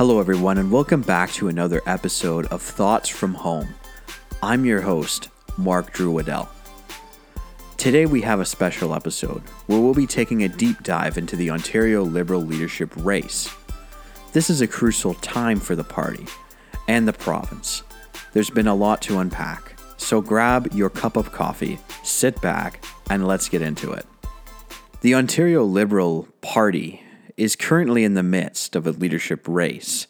Hello, everyone, and welcome back to another episode of Thoughts from Home. I'm your host, Mark Drew Waddell. Today, we have a special episode where we'll be taking a deep dive into the Ontario Liberal leadership race. This is a crucial time for the party and the province. There's been a lot to unpack, so grab your cup of coffee, sit back, and let's get into it. The Ontario Liberal Party is currently in the midst of a leadership race,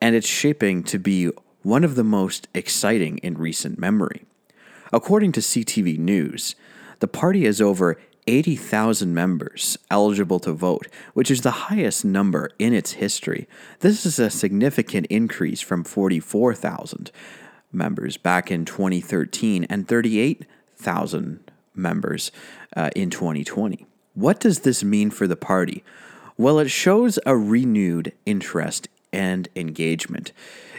and it's shaping to be one of the most exciting in recent memory. According to CTV News, the party has over 80,000 members eligible to vote, which is the highest number in its history. This is a significant increase from 44,000 members back in 2013 and 38,000 members uh, in 2020. What does this mean for the party? Well, it shows a renewed interest and engagement,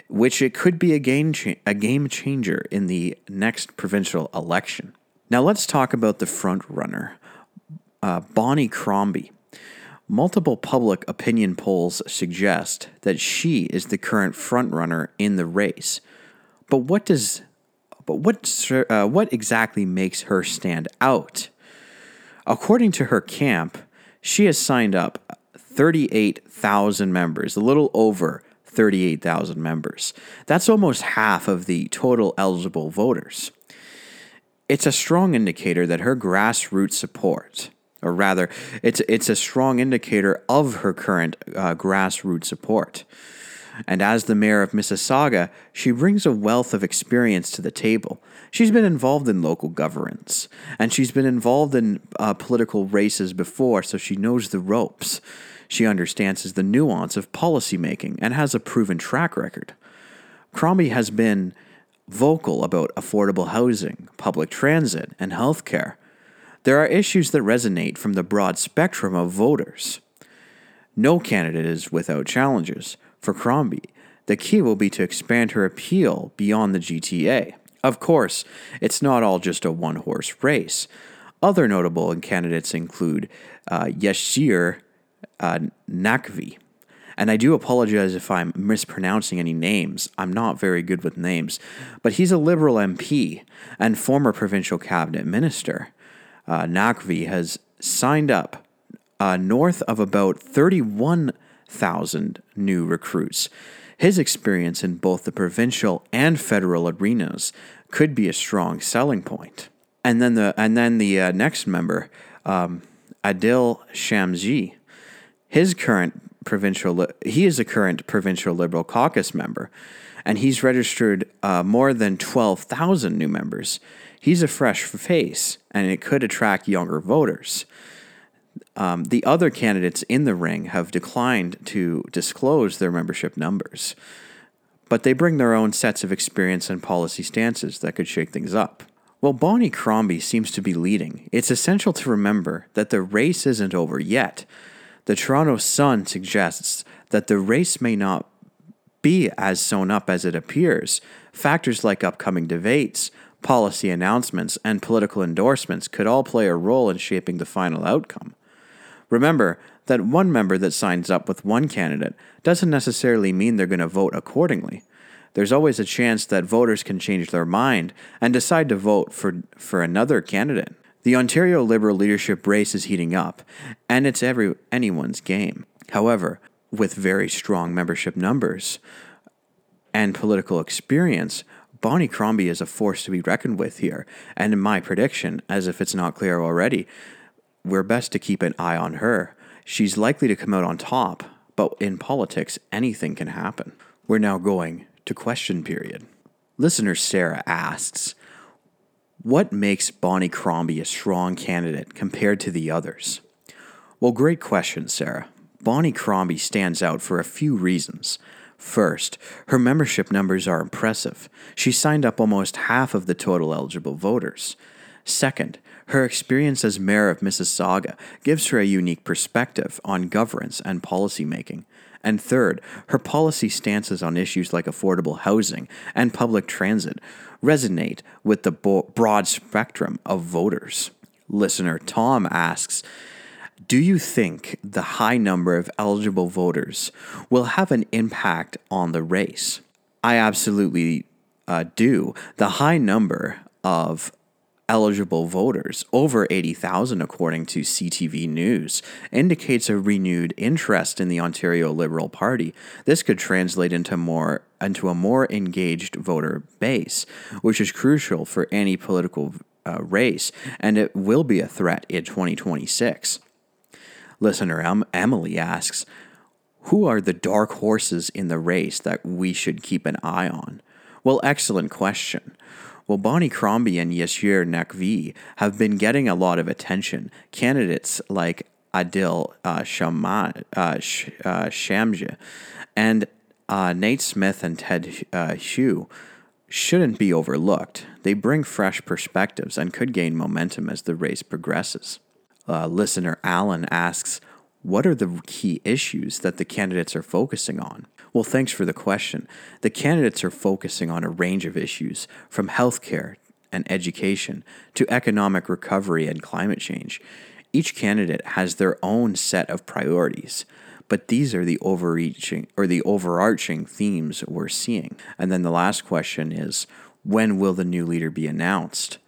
which it could be a game, cha- a game changer in the next provincial election. Now, let's talk about the front runner, uh, Bonnie Crombie. Multiple public opinion polls suggest that she is the current frontrunner in the race. But what does but what uh, what exactly makes her stand out? According to her camp, she has signed up 38,000 members, a little over 38,000 members. That's almost half of the total eligible voters. It's a strong indicator that her grassroots support, or rather, it's, it's a strong indicator of her current uh, grassroots support. And as the mayor of Mississauga, she brings a wealth of experience to the table. She's been involved in local governance, and she's been involved in uh, political races before, so she knows the ropes. She understands the nuance of policymaking and has a proven track record. Crombie has been vocal about affordable housing, public transit, and healthcare. There are issues that resonate from the broad spectrum of voters. No candidate is without challenges. For Crombie, the key will be to expand her appeal beyond the GTA. Of course, it's not all just a one horse race. Other notable candidates include uh, uh, Naqvi. And I do apologize if I'm mispronouncing any names. I'm not very good with names. But he's a Liberal MP and former provincial cabinet minister. Uh, Naqvi has signed up uh, north of about 31,000 new recruits. His experience in both the provincial and federal arenas could be a strong selling point. And then the and then the uh, next member, um, Adil Shamji, his current provincial he is a current provincial Liberal caucus member, and he's registered uh, more than twelve thousand new members. He's a fresh face, and it could attract younger voters. Um, the other candidates in the ring have declined to disclose their membership numbers, but they bring their own sets of experience and policy stances that could shake things up. While Bonnie Crombie seems to be leading, it's essential to remember that the race isn't over yet. The Toronto Sun suggests that the race may not be as sewn up as it appears. Factors like upcoming debates, policy announcements, and political endorsements could all play a role in shaping the final outcome. Remember that one member that signs up with one candidate doesn't necessarily mean they're going to vote accordingly. There's always a chance that voters can change their mind and decide to vote for, for another candidate. The Ontario Liberal leadership race is heating up, and it's every anyone's game. However, with very strong membership numbers and political experience, Bonnie Crombie is a force to be reckoned with here. And in my prediction, as if it's not clear already, we're best to keep an eye on her. She's likely to come out on top, but in politics, anything can happen. We're now going to question period. Listener Sarah asks, What makes Bonnie Crombie a strong candidate compared to the others? Well, great question, Sarah. Bonnie Crombie stands out for a few reasons. First, her membership numbers are impressive. She signed up almost half of the total eligible voters. Second, her experience as mayor of Mississauga gives her a unique perspective on governance and policymaking. And third, her policy stances on issues like affordable housing and public transit resonate with the bo- broad spectrum of voters. Listener Tom asks Do you think the high number of eligible voters will have an impact on the race? I absolutely uh, do. The high number of eligible voters, over 80,000 according to CTV News, indicates a renewed interest in the Ontario Liberal Party. This could translate into more into a more engaged voter base, which is crucial for any political uh, race, and it will be a threat in 2026. Listener em- Emily asks, "Who are the dark horses in the race that we should keep an eye on?" Well, excellent question. Well, Bonnie Crombie and Yasir Naqvi have been getting a lot of attention. Candidates like Adil uh, uh, uh, and uh, Nate Smith and Ted Hsu shouldn't be overlooked. They bring fresh perspectives and could gain momentum as the race progresses. Uh, listener Alan asks, What are the key issues that the candidates are focusing on? Well, thanks for the question. The candidates are focusing on a range of issues, from healthcare and education to economic recovery and climate change. Each candidate has their own set of priorities, but these are the overreaching or the overarching themes we're seeing. And then the last question is when will the new leader be announced?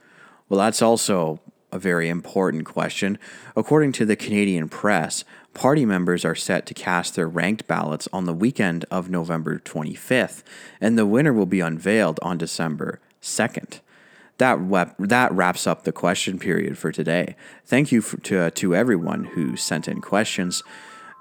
Well, that's also a very important question. According to the Canadian press, party members are set to cast their ranked ballots on the weekend of November 25th, and the winner will be unveiled on December 2nd. That, wep- that wraps up the question period for today. Thank you for, to, uh, to everyone who sent in questions.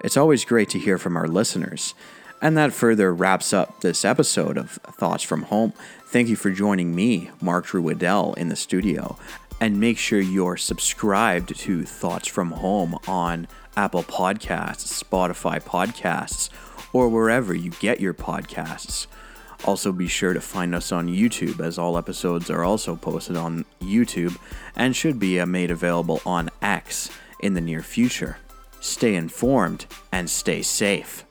It's always great to hear from our listeners. And that further wraps up this episode of Thoughts from Home. Thank you for joining me, Mark Drew Waddell, in the studio. And make sure you're subscribed to Thoughts from Home on Apple Podcasts, Spotify Podcasts, or wherever you get your podcasts. Also, be sure to find us on YouTube, as all episodes are also posted on YouTube and should be uh, made available on X in the near future. Stay informed and stay safe.